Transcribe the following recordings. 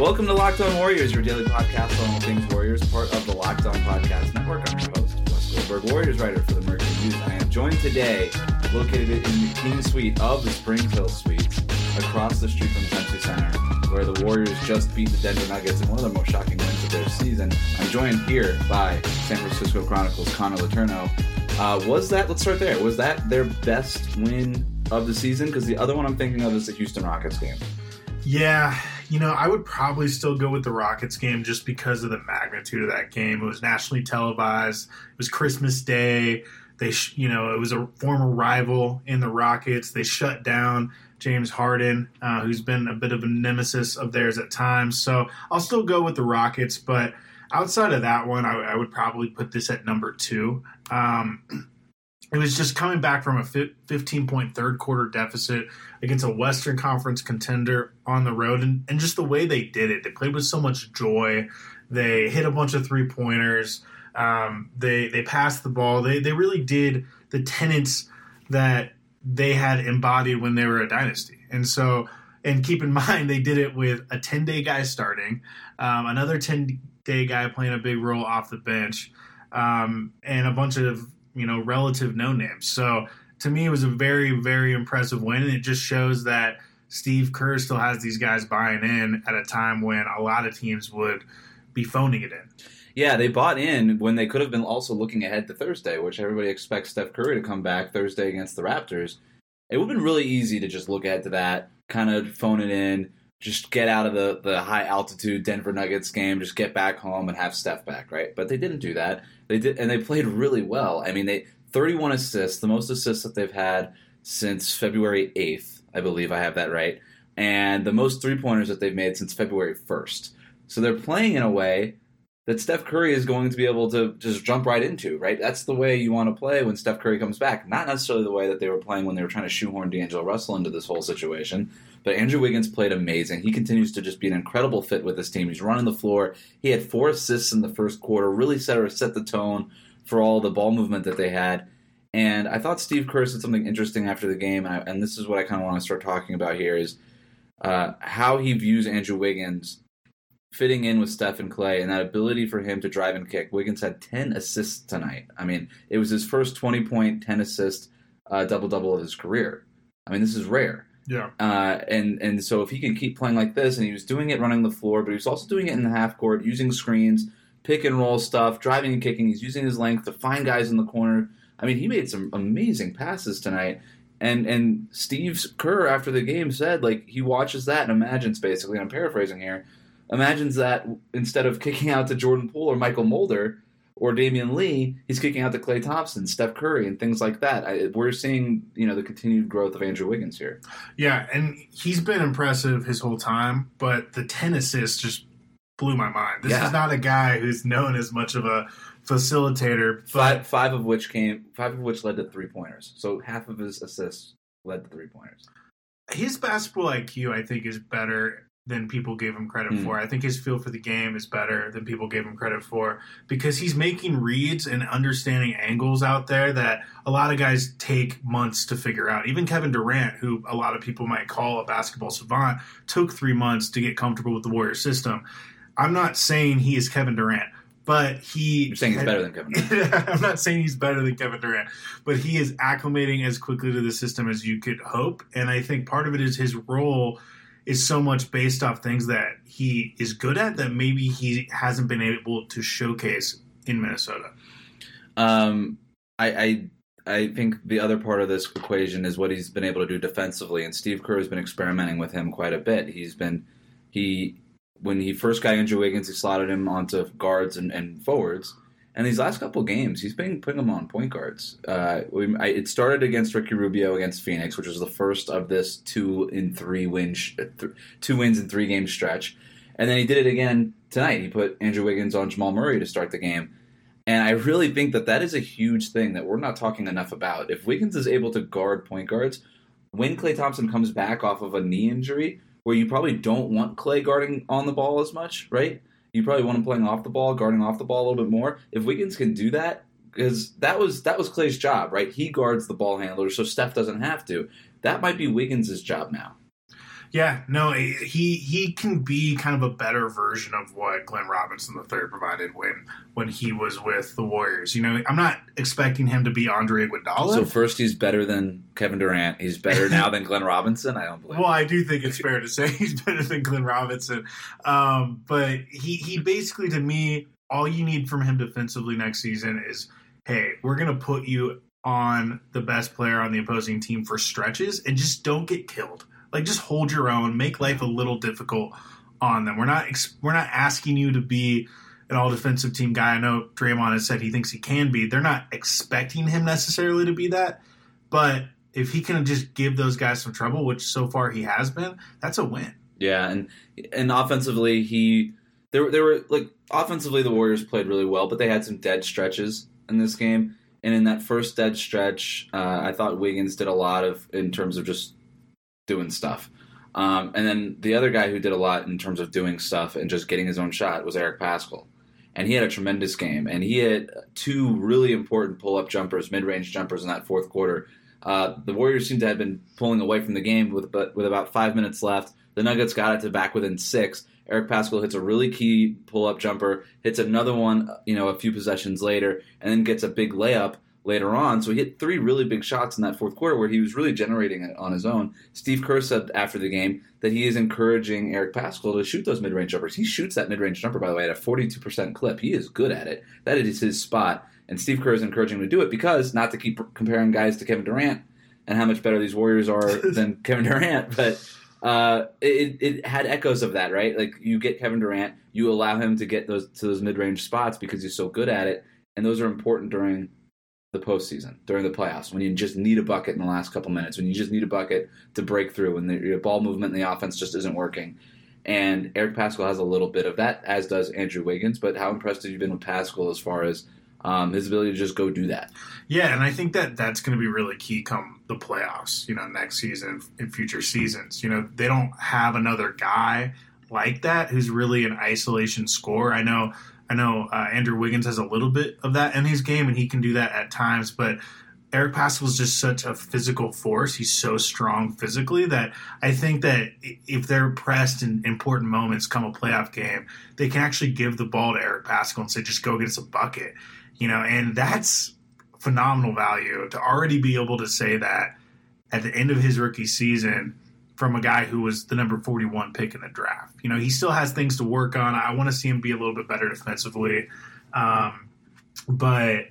Welcome to Locked On Warriors, your daily podcast on all things Warriors, part of the Locked On Podcast Network. I'm your host, Wes Goldberg, Warriors writer for the Mercury News. I am joined today, located in the King Suite of the Springs Hill Suites, across the street from Pepsi Center, where the Warriors just beat the Denver Nuggets in one of the most shocking wins of their season. I'm joined here by San Francisco Chronicles Connor Letourneau. Uh, was that, let's start there, was that their best win of the season? Because the other one I'm thinking of is the Houston Rockets game. Yeah, you know, I would probably still go with the Rockets game just because of the magnitude of that game. It was nationally televised. It was Christmas Day. They, sh- you know, it was a former rival in the Rockets. They shut down James Harden, uh, who's been a bit of a nemesis of theirs at times. So I'll still go with the Rockets, but outside of that one, I, I would probably put this at number two. Um, it was just coming back from a 15 point third quarter deficit against a Western Conference contender on the road. And, and just the way they did it, they played with so much joy. They hit a bunch of three pointers. Um, they they passed the ball. They they really did the tenets that they had embodied when they were a dynasty. And so, and keep in mind, they did it with a 10 day guy starting, um, another 10 day guy playing a big role off the bench, um, and a bunch of you know relative no names. So to me, it was a very very impressive win, and it just shows that Steve Kerr still has these guys buying in at a time when a lot of teams would be phoning it in. Yeah, they bought in when they could have been also looking ahead to Thursday, which everybody expects Steph Curry to come back Thursday against the Raptors. It would have been really easy to just look ahead to that, kind of phone it in, just get out of the, the high altitude Denver Nuggets game, just get back home and have Steph back, right? But they didn't do that. They did, and they played really well. I mean, they 31 assists, the most assists that they've had since February 8th, I believe I have that right, and the most three pointers that they've made since February 1st. So they're playing in a way that Steph Curry is going to be able to just jump right into, right? That's the way you want to play when Steph Curry comes back. Not necessarily the way that they were playing when they were trying to shoehorn D'Angelo Russell into this whole situation. But Andrew Wiggins played amazing. He continues to just be an incredible fit with this team. He's running the floor. He had four assists in the first quarter, really set, set the tone for all the ball movement that they had. And I thought Steve Kerr said something interesting after the game, and, I, and this is what I kind of want to start talking about here is uh, how he views Andrew Wiggins fitting in with Steph and Klay and that ability for him to drive and kick. Wiggins had 10 assists tonight. I mean, it was his first 20 point, 10 assist uh, double double of his career. I mean, this is rare. Yeah. Uh, and and so if he can keep playing like this, and he was doing it running the floor, but he was also doing it in the half court, using screens, pick and roll stuff, driving and kicking. He's using his length to find guys in the corner. I mean, he made some amazing passes tonight. And and Steve Kerr after the game said like he watches that and imagines basically. I'm paraphrasing here imagines that instead of kicking out to Jordan Poole or Mychal Mulder or Damion Lee, he's kicking out to Klay Thompson, Steph Curry, and things like that. I, we're seeing, you know, the continued growth of Andrew Wiggins here. Yeah, and he's been impressive his whole time, but the ten assists just blew my mind. This Yeah. is not a guy who's known as much of a facilitator, Five, five of which came, five of which led to three pointers. So half of his assists led to three pointers. his basketball IQ, I think, is better than people gave him credit Hmm. for. I think his feel for the game is better than people gave him credit for because he's making reads and understanding angles out there that a lot of guys take months to figure out. Even Kevin Durant, who a lot of people might call a basketball savant, took three months to get comfortable with the Warrior system. I'm not saying he is Kevin Durant, but he. You're saying he's better than Kevin Durant. I'm not saying he's better than Kevin Durant, but he is acclimating as quickly to the system as you could hope. And I think part of it is his role is so much based off things that he is good at that maybe he hasn't been able to showcase in Minnesota. Um, I, I I think the other part of this equation is what he's been able to do defensively, and Steve Kerr has been experimenting with him quite a bit. He's been he when he first got Andrew Wiggins, he slotted him onto guards and, and forwards, And these last couple games, he's been putting them on point guards. Uh, we, I, it started against Ricky Rubio against Phoenix, which was the first of this two in three win, sh- th- two wins in three game stretch, and then he did it again tonight. He put Andrew Wiggins on Jamal Murray to start the game, and I really think that that is a huge thing that we're not talking enough about. If Wiggins is able to guard point guards, when Klay Thompson comes back off of a knee injury, where you probably don't want Klay guarding on the ball as much, right? You probably want him playing off the ball, guarding off the ball a little bit more. If Wiggins can do that, because that was that was Klay's job, right? He guards the ball handler, so Steph doesn't have to. That might be Wiggins' job now. Yeah, no, he he can be kind of a better version of what Glenn Robinson III provided when when he was with the Warriors. You know, I'm not expecting him to be Andre Iguodala. So first, he's better than Kevin Durant. He's better now than Glenn Robinson. I don't believe. Well, I do think it's fair to say he's better than Glenn Robinson, um, but he he basically to me, all you need from him defensively next season is, hey, we're gonna put you on the best player on the opposing team for stretches and just don't get killed like just hold your own, make life a little difficult on them. We're not we're not asking you to be an all defensive team guy. I know Draymond has said he thinks he can be. They're not expecting him necessarily to be that, but if he can just give those guys some trouble, which so far he has been, that's a win. Yeah, and and offensively he there there were like offensively the Warriors played really well, but they had some dead stretches in this game. And in that first dead stretch, uh, I thought Wiggins did a lot of in terms of just doing stuff. Um, and then the other guy who did a lot in terms of doing stuff and just getting his own shot was Eric Paschall. And he had a tremendous game. And he had two really important pull up jumpers, mid range jumpers in that fourth quarter. Uh, the Warriors seemed to have been pulling away from the game with, but with about five minutes left. The Nuggets got it to back within six. Eric Paschall hits a really key pull up jumper, hits another one, you know, a few possessions later, and then gets a big layup later on. So he hit three really big shots in that fourth quarter where he was really generating it on his own. Steve Kerr said after the game that he is encouraging Eric Paschall to shoot those mid range jumpers. He shoots that mid range jumper, by the way, at a 42% clip. He is good at it. That is his spot. And Steve Kerr is encouraging him to do it because, not to keep comparing guys to Kevin Durant and how much better these Warriors are than Kevin Durant, but uh, it, it had echoes of that, right? Like you get Kevin Durant, you allow him to get those to those mid range spots because he's so good at it, and those are important during the postseason during the playoffs when you just need a bucket in the last couple minutes, when you just need a bucket to break through, when the ball movement in the offense just isn't working. And Eric Paschall has a little bit of that, as does Andrew Wiggins. But how impressed have you been with Paschall as far as um, his ability to just go do that? Yeah, and I think that that's going to be really key come the playoffs. You know, next season in future seasons. You know, they don't have another guy like that who's really an isolation scorer. I know I know uh, Andrew Wiggins has a little bit of that in his game, and he can do that at times. But Eric Paschall is just such a physical force. He's so strong physically that I think that if they're pressed in important moments, come a playoff game, they can actually give the ball to Eric Paschall and say, "Just go get us a bucket," you know. And that's phenomenal value to already be able to say that at the end of his rookie season from a guy who was the number 41 pick in the draft. You know, he still has things to work on. I want to see him be a little bit better defensively. Um, but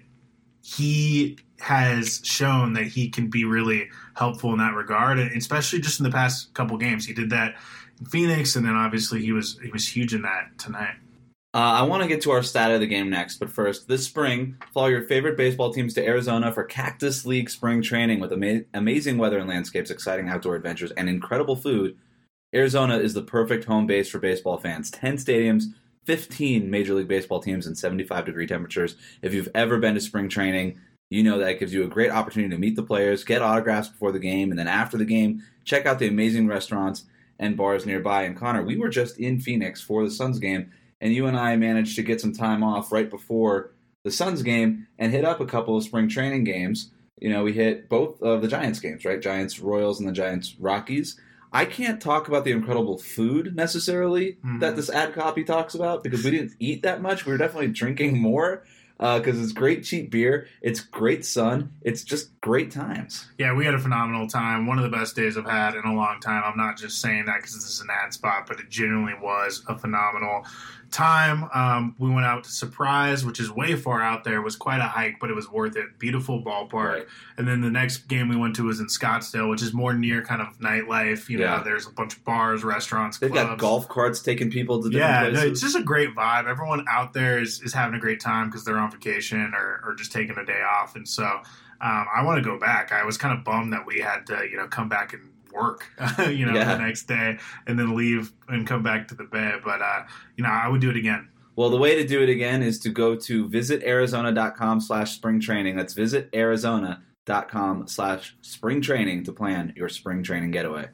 he has shown that he can be really helpful in that regard, especially just in the past couple games. He did that in Phoenix, and then obviously he was he was huge in that tonight. Uh, I want to get to our stat of the game next, but first, this spring, follow your favorite baseball teams to Arizona for Cactus League spring training with ama- amazing weather and landscapes, exciting outdoor adventures, and incredible food. Arizona is the perfect home base for baseball fans. 10 stadiums, 15 Major League Baseball teams, and 75 degree temperatures. If you've ever been to spring training, you know that gives you a great opportunity to meet the players, get autographs before the game, and then after the game, check out the amazing restaurants and bars nearby. And Connor, we were just in Phoenix for the Suns game and you and I managed to get some time off right before the Suns game and hit up a couple of spring training games. You know, we hit both of the Giants games, right? Giants Royals and the Giants Rockies. I can't talk about the incredible food necessarily mm-hmm. that this ad copy talks about because we didn't eat that much. We were definitely drinking more because uh, it's great cheap beer. It's great sun. It's just great times. Yeah, we had a phenomenal time. One of the best days I've had in a long time. I'm not just saying that because this is an ad spot, but it genuinely was a phenomenal time. Um, we went out to Surprise, which is way far out there. It was quite a hike, but it was worth it. Beautiful ballpark. Right. And then the next game we went to was in Scottsdale, which is more near kind of nightlife. You know, there's a bunch of bars, restaurants, They've clubs. got golf carts taking people to different Yeah, no, it's just a great vibe. Everyone out there is, is having a great time because they're on vacation or, or just taking a day off. And so um, I want to go back. I was kind of bummed that we had to, you know, come back and work, you know, Yeah. the next day and then leave and come back to the Bay. But, uh, you know, I would do it again. Well, the way to do it again is to go to visitarizona.com slash spring training. That's visitarizona.com slash spring training to plan your spring training getaway.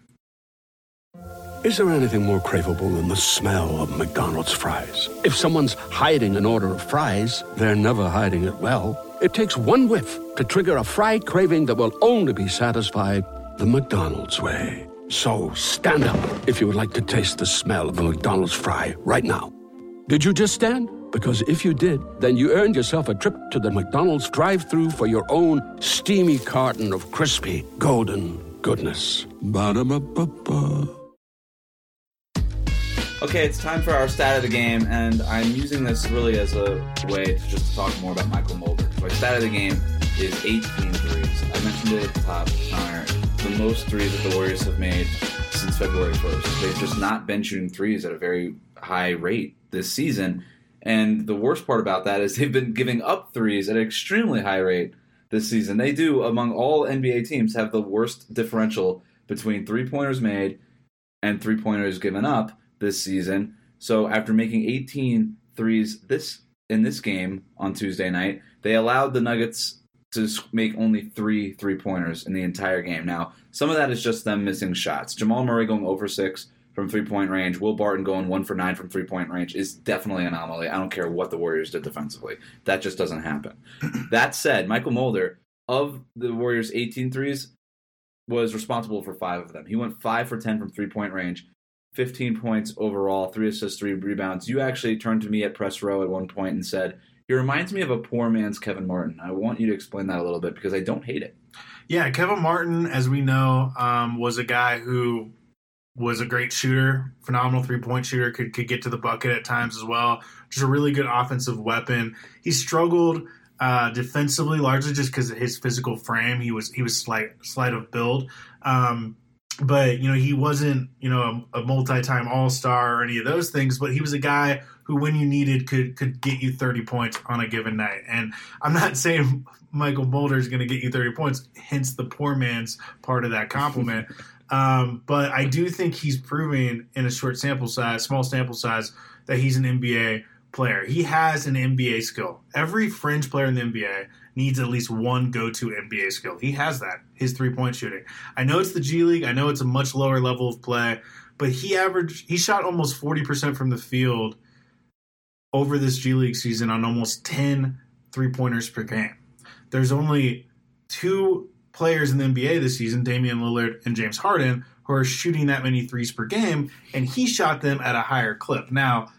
Is there anything more craveable than the smell of McDonald's fries? If someone's hiding an order of fries, they're never hiding it well. It takes one whiff to trigger a fry craving that will only be satisfied the McDonald's way. So stand up if you would like to taste the smell of a McDonald's fry right now. Did you just stand? Because if you did, then you earned yourself a trip to the McDonald's drive through for your own steamy carton of crispy, golden goodness. Ba-da-ba-ba-ba. Okay, it's time for our stat of the game, and I'm using this really as a way to just talk more about Mychal Mulder. So our stat of the game is 18 threes. I mentioned it at the top. The most threes that the Warriors have made since February 1st. They've just not been shooting threes at a very high rate this season. And the worst part about that is they've been giving up threes at an extremely high rate this season. They do, among all NBA teams, have the worst differential between three pointers made and three pointers given up this season. So after making 18 threes this in this game on Tuesday night, they allowed the Nuggets to make only three three pointers in the entire game. Now, some of that is just them missing shots. Jamal Murray going over six from three point range, Will Barton going one for nine from three point range is definitely an anomaly. I don't care what the Warriors did defensively. That just doesn't happen. that said, Mychal Mulder, of the Warriors' 18 threes, was responsible for five of them. He went five for 10 from three point range, 15 points overall, three assists, three rebounds. You actually turned to me at press row at one point and said, He reminds me of a poor man's Kevin Martin. I want you to explain that a little bit because I don't hate it. Yeah, Kevin Martin, as we know, um, was a guy who was a great shooter, phenomenal three point shooter, could could get to the bucket at times as well. Just a really good offensive weapon. He struggled uh, defensively largely just because of his physical frame. He was he was slight slight of build. Um, but you know he wasn't you know a, a multi-time all-star or any of those things but he was a guy who when you needed could could get you 30 points on a given night. And i'm not saying Mychal Mulder is going to get you 30 points hence the poor man's part of that compliment. Um, but i do think he's proving in a short sample size small sample size that he's an nba player he has an nba skill every fringe player in the nba needs at least one go-to nba skill he has that his three-point shooting I know it's the G League. I know it's a much lower level of play, but he averaged he shot almost 40% from the field over this G League season on almost 10 three-pointers per game. There's only two players in the NBA this season, Damian Lillard and James Harden, who are shooting that many threes per game, and he shot them at a higher clip. Now,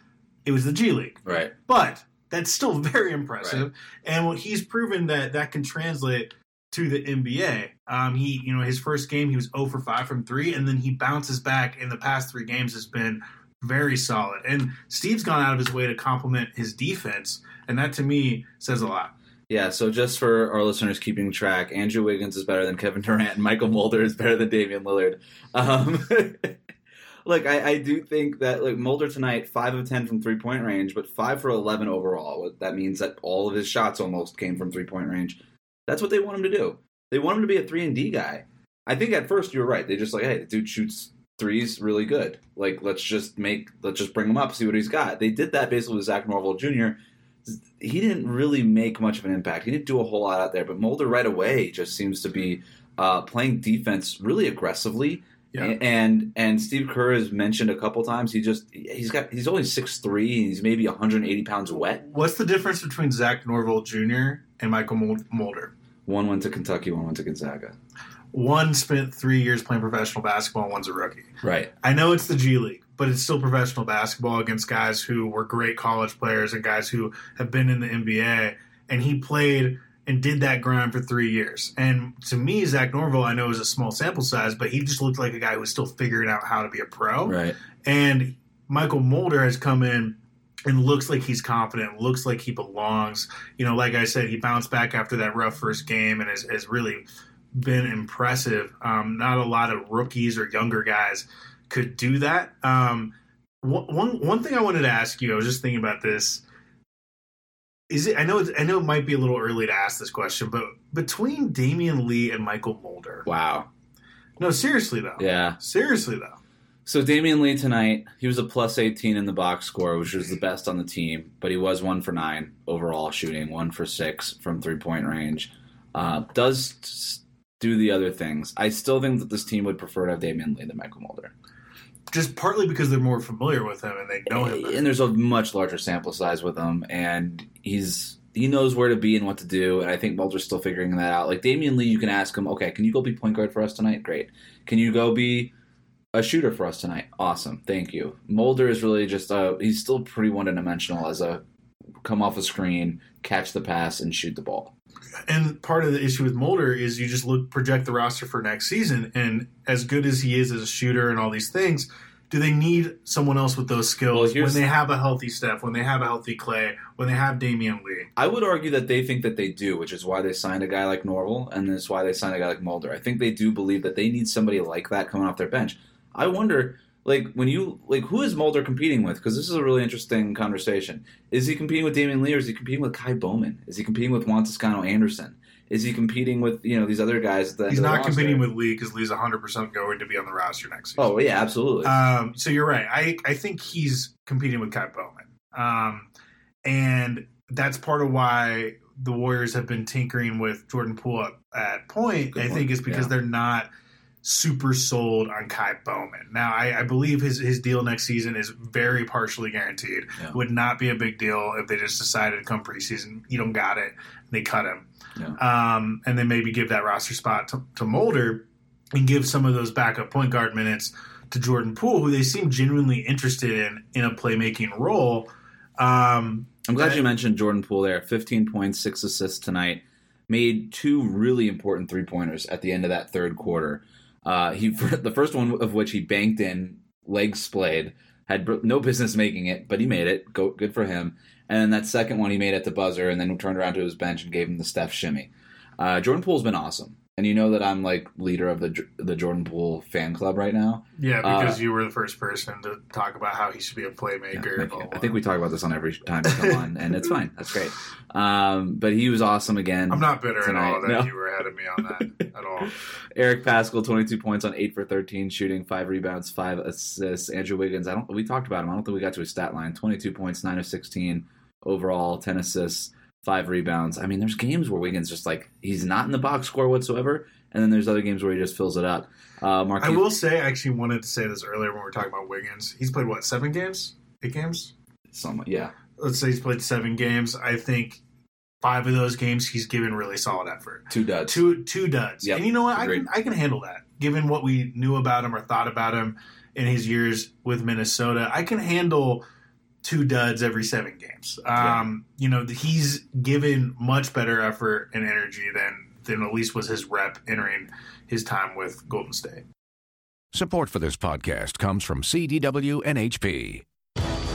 it was the G League. Right. But that's still very impressive, and what he's proven that that can translate to the NBA. Um, he, you know, his first game he was 0 for 5 from three, and then he bounces back. In the past three games, has been very solid. And Steve's gone out of his way to compliment his defense, and that to me says a lot. Yeah, so just for our listeners keeping track, Andrew Wiggins is better than Kevin Durant, and Mychal Mulder is better than Damian Lillard. Um, look, I, I do think that like Mulder tonight, five of ten from three point range, but five for eleven overall. That means that all of his shots almost came from three point range. That's what they want him to do. They want him to be a three and D guy. I think at first you were right. They just like, hey, the dude shoots threes really good. Like let's just make let's just bring him up, see what he's got. They did that basically with Zach Norvell Jr. He didn't really make much of an impact. He didn't do a whole lot out there, but Mulder right away just seems to be uh, playing defense really aggressively. Yeah. And and Steve Kerr has mentioned a couple times he just he's got he's only six three and he's maybe 180 pounds wet. What's the difference between Zach Norvell Jr. and Mychal Mul- Mulder? One went to Kentucky, one went to Gonzaga. One spent three years playing professional basketball, one's a rookie. Right. I know it's the G League, but it's still professional basketball against guys who were great college players and guys who have been in the NBA. And he played and did that grind for three years. And to me, Zach Norvell, I know is a small sample size, but he just looked like a guy who was still figuring out how to be a pro. Right. And Mychal Mulder has come in and looks like he's confident, looks like he belongs. You know, like I said, he bounced back after that rough first game and has, has really been impressive. Um, not a lot of rookies or younger guys could do that. Um, one one thing I wanted to ask you, I was just thinking about this. Is it? I know. I know it might be a little early to ask this question, but between Damion Lee and Mychal Mulder, Wow. no, seriously though, Yeah. seriously though, So Damion Lee tonight, he was a plus 18 in the box score, which was the best on the team, but he was one for nine overall shooting, one for six from three point range. Uh, does do the other things. I still think that this team would prefer to have Damion Lee than Mychal Mulder. Just partly because they're more familiar with him and they know him. better. And there's a much larger sample size with him, and he's he knows where to be and what to do. And I think Mulder's still figuring that out. Like Damion Lee, you can ask him, okay, can you go be point guard for us tonight? Great. Can you go be a shooter for us tonight? Awesome, thank you. Mulder is really just uh he's still pretty one dimensional as a come off a screen, catch the pass, and shoot the ball. And part of the issue with Mulder is you just look project the roster for next season, and as good as he is as a shooter and all these things, do they need someone else with those skills here's- when they have a healthy Steph, when they have a healthy Klay, when they have Damion Lee? I would argue that they think that they do, which is why they signed a guy like Norvell, and that's why they signed a guy like Mulder. I think they do believe that they need somebody like that coming off their bench. I wonder, like, when you like, who is Mulder competing with? Because this is a really interesting conversation. Is he competing with Damion Lee, or is he competing with Ky Bowman? Is he competing with Juan Toscano Anderson? Is he competing with you know these other guys? At the end He's not roster? competing with Lee because Lee's 100% going to be on the roster next season. Oh yeah, absolutely. Um, so you're right. I, I think he's competing with Ky Bowman. Um, and that's part of why the Warriors have been tinkering with Jordan Poole at, at point, Good I point. think is because Yeah. they're not super sold on Ky Bowman. Now, I, I believe his, his deal next season is very partially guaranteed. Yeah. Would not be a big deal if they just decided to come preseason, you don't got it, they cut him. Yeah. Um, and then maybe give that roster spot to, to Mulder and give some of those backup point guard minutes to Jordan Poole, who they seem genuinely interested in in a playmaking role. Um, I'm glad that- you mentioned Jordan Poole there. 15 points, six assists tonight. Made two really important three pointers at the end of that third quarter. Uh, he the first one of which he banked in, legs splayed, had no business making it, but he made it. Go, good for him. And then that second one he made at the buzzer, and then turned around to his bench and gave him the Steph shimmy. Uh, Jordan Poole's been awesome, and you know that I'm like leader of the the Jordan Poole fan club right now. yeah, Uh, because you were the first person to talk about how he should be a playmaker. Yeah, blah, blah, I think we talk about this on every time you come on, and it's fine. That's great. Um, but he was awesome again. I'm not bitter tonight. at all that No. you were ahead of me on that at all. Eric Paschall, 22 points on 8 for 13, shooting 5 rebounds, 5 assists. Andrew Wiggins, I don't we talked about him. I don't think we got to his stat line. 22 points, 9 of 16 overall, 10 assists, 5 rebounds. I mean, there's games where Wiggins just like he's not in the box score whatsoever, and then there's other games where he just fills it up. Uh Mark I will say, I actually wanted to say this earlier when we were talking about Wiggins. He's played what seven games, eight games. somewhat, yeah. Let's say he's played seven games. I think five of those games he's given really solid effort. Two duds. Two two duds. Yep, and you know what? I can I can handle that. Given what we knew about him or thought about him in his years with Minnesota, I can handle two duds every seven games. Um, You know, he's given much better effort and energy than than at least was his rep entering his time with Golden State. Support for this podcast comes from CDW and HP.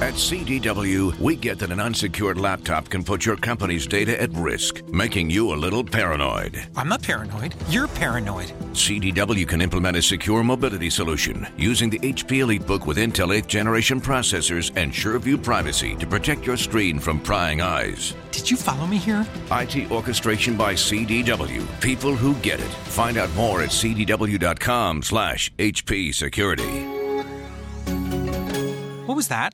At CDW, we get that an unsecured laptop can put your company's data at risk, making you a little paranoid. I'm not paranoid. You're paranoid. CDW can implement a secure mobility solution using the HP EliteBook with Intel 8th generation processors and SureView privacy to protect your screen from prying eyes. Did you follow me here? IT orchestration by CDW. People who get it. Find out more at cdw.com slash HP security. What was that?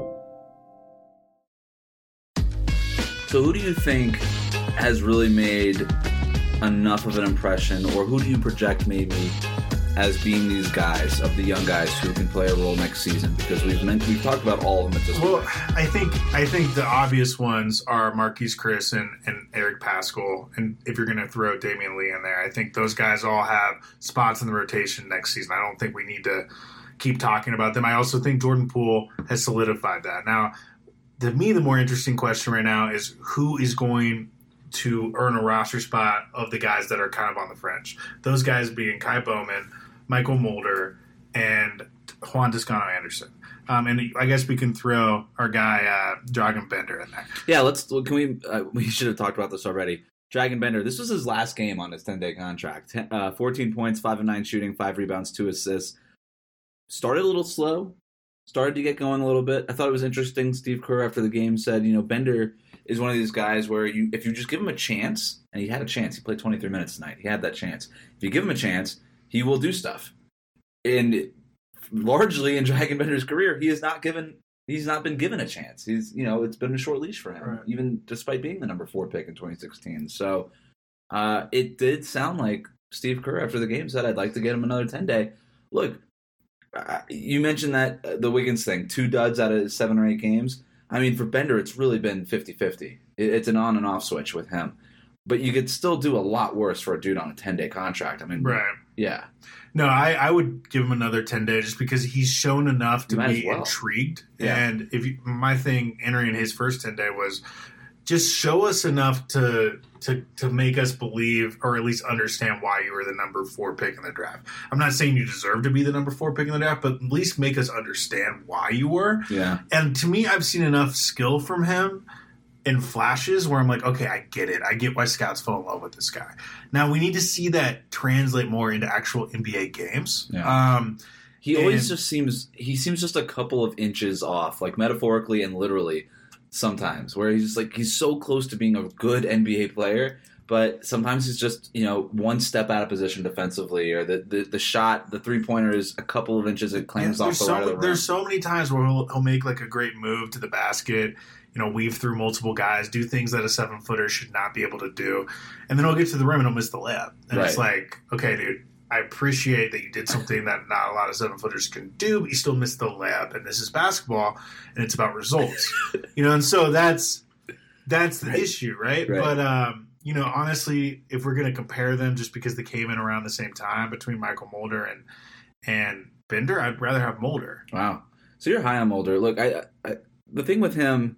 So, who do you think has really made enough of an impression, or who do you project maybe as being these guys of the young guys who can play a role next season? Because we've meant, we've talked about all of them at this Well, point. I think I think the obvious ones are Marquese Chriss and, and Eric Paschall, and if you're going to throw Damion Lee in there, I think those guys all have spots in the rotation next season. I don't think we need to keep talking about them. I also think Jordan Poole has solidified that. Now, to me, the more interesting question right now is who is going to earn a roster spot of the guys that are kind of on the fringe. Those guys being Ky Bowman, Mychal Mulder, and Juan Toscano Anderson. Um, and I guess we can throw our guy uh, Dragan Bender in there. Yeah, let's. Can we? Uh, we should have talked about this already. Dragan Bender. This was his last game on his ten day contract. Uh, Fourteen points, five and nine shooting, five rebounds, two assists. Started a little slow. Started to get going a little bit. I thought it was interesting. Steve Kerr after the game said, you know, Bender is one of these guys where you, if you just give him a chance, and he had a chance. He played 23 minutes tonight. He had that chance. If you give him a chance, he will do stuff. And largely in Dragan Bender's career, he has not given he's not been given a chance. He's you know it's been a short leash for him, Right. even despite being the number four pick in 2016. So uh, it did sound like Steve Kerr after the game said, "I'd like to get him another 10 day." Look, you mentioned that uh, the Wiggins thing, two duds out of seven or eight games. I mean, for Bender, it's really been 50-50. It's an on and off switch with him. But you could still do a lot worse for a dude on a 10 day contract. I mean, Right. yeah. No, I, I would give him another ten days just because he's shown enough to be well. intrigued. Yeah. And if you, my thing entering his first ten day was just show us enough to to to make us believe or at least understand why you were the number four pick in the draft. I'm not saying you deserve to be the number four pick in the draft, but at least make us understand why you were. Yeah. And to me, I've seen enough skill from him in flashes where I'm like, okay, I get it. I get why scouts fall in love with this guy. Now we need to see that translate more into actual NBA games. Yeah. Um, He always And- just seems he seems just a couple of inches off, like metaphorically and literally sometimes, where he's just like he's so close to being a good NBA player, but sometimes he's just, you know, one step out of position defensively or the the, the shot, the three pointer is a couple of inches it claims yeah, off the so, right of the rim. there's so many times where he'll, he'll make like a great move to the basket, you know, weave through multiple guys, do things that a seven footer should not be able to do, and then he'll get to the rim and he'll miss the layup. And it's like, okay, dude, I appreciate that you did something that not a lot of seven footers can do, but you still missed the layup. And this is basketball, and it's about results, you know. And so that's that's the issue, right? Right. But um, you know, honestly, if we're going to compare them just because they came in around the same time between Mychal Mulder and and Bender, I'd rather have Mulder. Wow. So you're high on Mulder. Look, I, I the thing with him,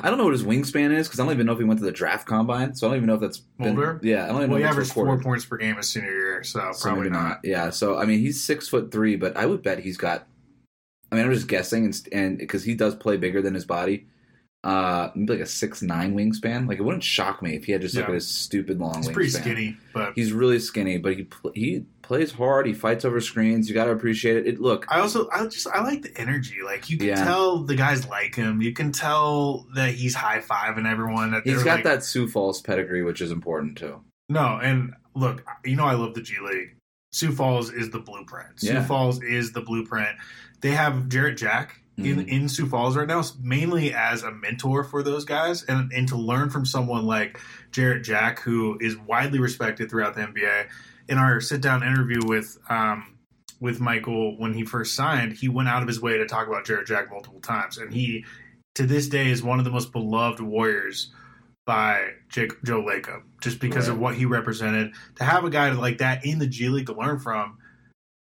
I don't know what his wingspan is because I don't even know if he went to the draft combine. So I don't even know if that's been- Mulder? yeah, I don't even Well, he know it's averaged four points per game his senior year, so, So probably maybe not. Yeah. So I mean, he's six foot three, but I would bet he's got. I mean, I'm just guessing, and and because he does play bigger than his body, uh, maybe like a six nine wingspan. Like it wouldn't shock me if he had just like Yeah. a stupid long. He's wingspan. pretty skinny, but He's really skinny, but he he plays hard. He fights over screens. You got to appreciate it. It look. I also I just I like the energy. Like you can Yeah. tell the guys like him. You can tell that he's high fiving everyone. That He's got like- that Sioux Falls pedigree, which is important too. No, and look, you know I love the G League. Sioux Falls is the blueprint. Sioux Yeah. Falls is the blueprint. They have Jarrett Jack in, Mhm. in Sioux Falls right now, mainly as a mentor for those guys, and and to learn from someone like Jarrett Jack, who is widely respected throughout the NBA. In our sit down interview with um, with Mychal when he first signed, he went out of his way to talk about Jarrett Jack multiple times, and he to this day is one of the most beloved Warriors by Jake, Joe Lacob, just because of what he represented. To have a guy like that in the G League to learn from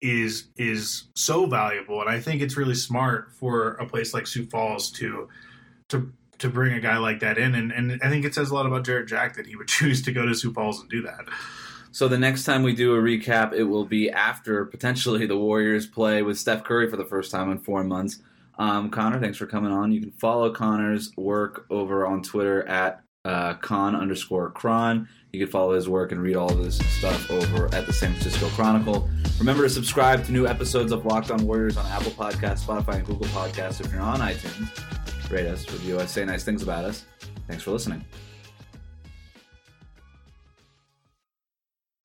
is is so valuable, and I think it's really smart for a place like Sioux Falls to to to bring a guy like that in, and and I think it says a lot about Jarrett Jack that he would choose to go to Sioux Falls and do that. So the next time we do a recap, it will be after potentially the Warriors play with Steph Curry for the first time in four months. Um, Connor, thanks for coming on. You can follow Connor's work over on Twitter at uh, con underscore chron. You can follow his work and read all this stuff over at the San Francisco Chronicle. Remember to subscribe to new episodes of Locked On Warriors on Apple Podcasts, Spotify, and Google Podcasts. If you're on iTunes, rate us, review us, say nice things about us. Thanks for listening.